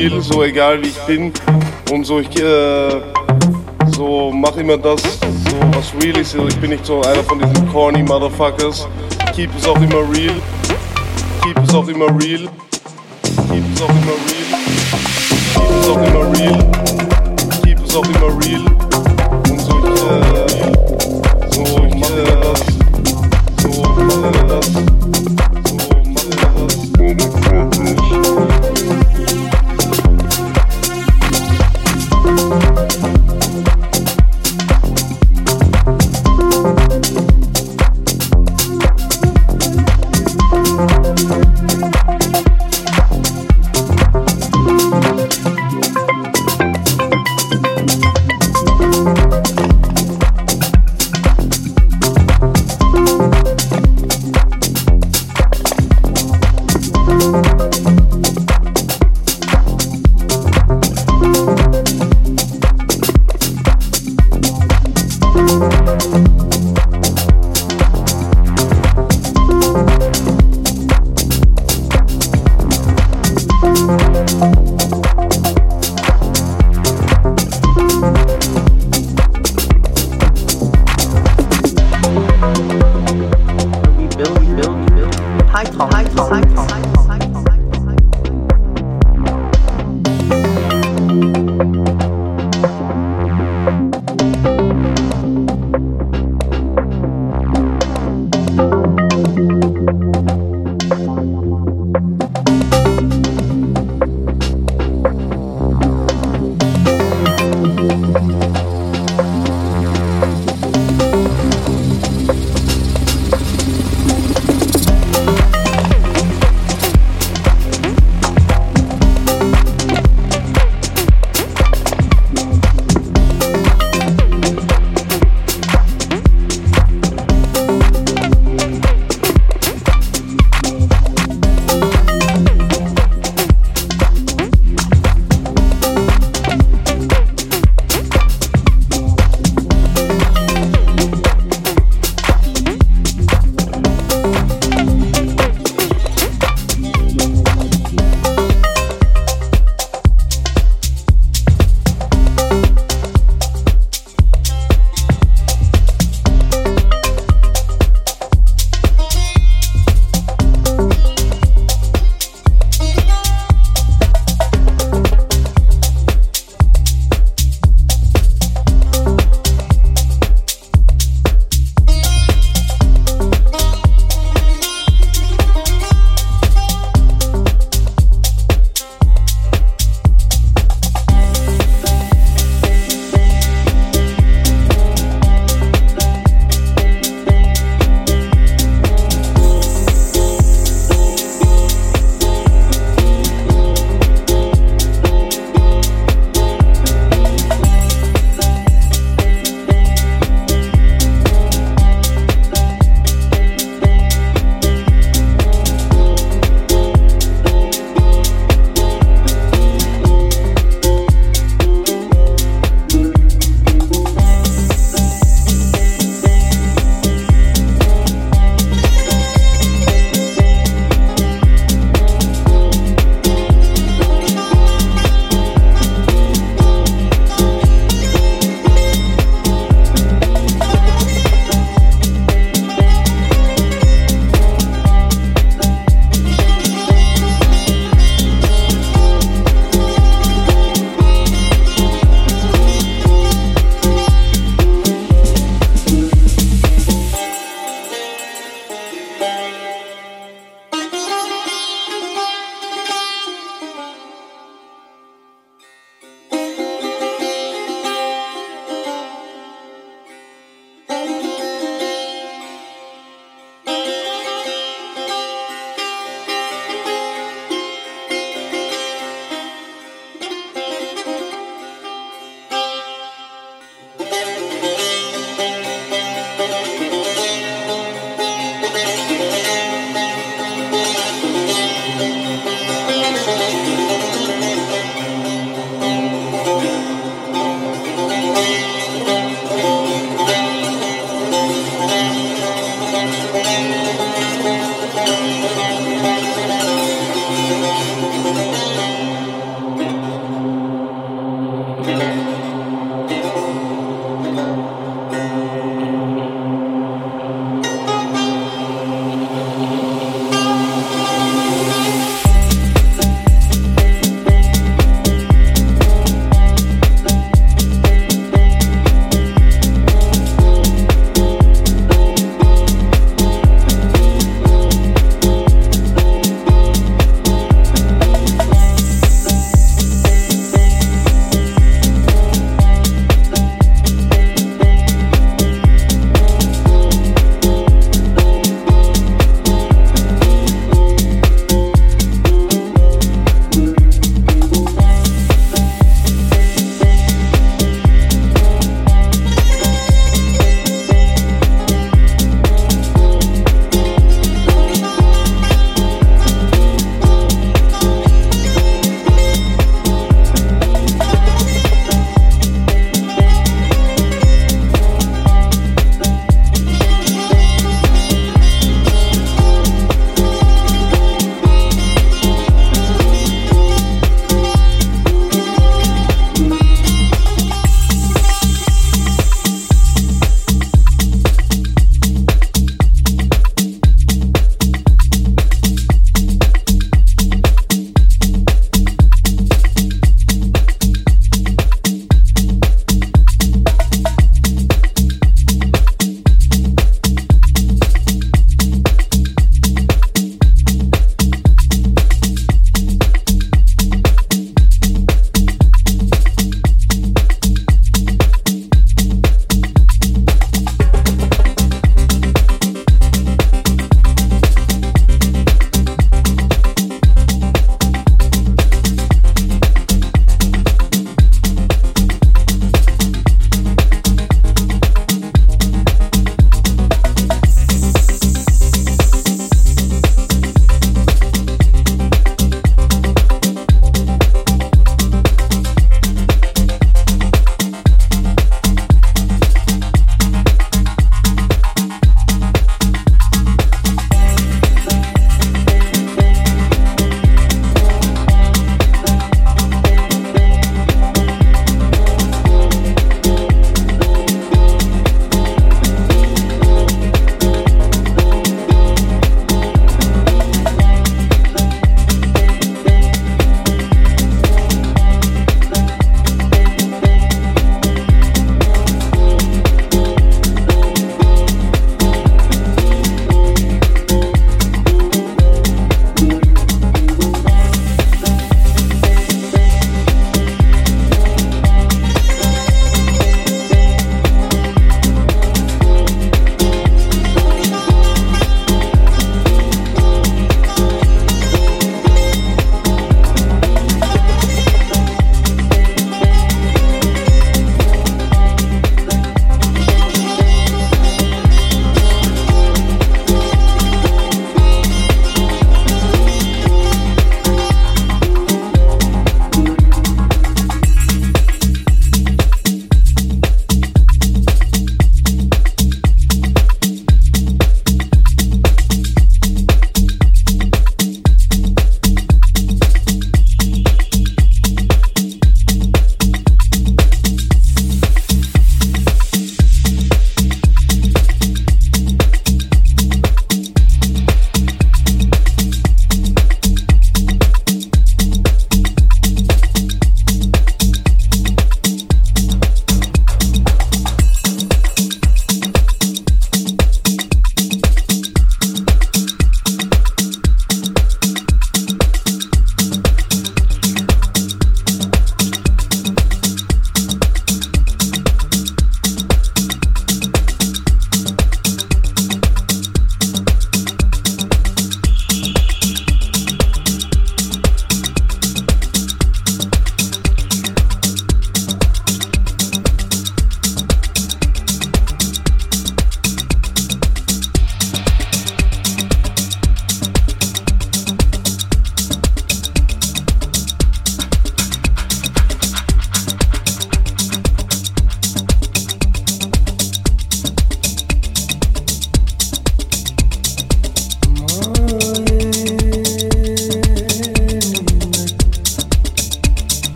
viel, so egal wie ich bin. Und so, ich äh, so mach immer das, so was real ist. Also ich bin nicht so einer von diesen corny Motherfuckers. Keep es auch immer real. Keep es auch immer real. Keep es auch immer real. Keep es auch immer real. Keep es auch immer real. Und so, ich, äh, so, ich, äh, so, ich, äh, so, ich, äh, so, ich,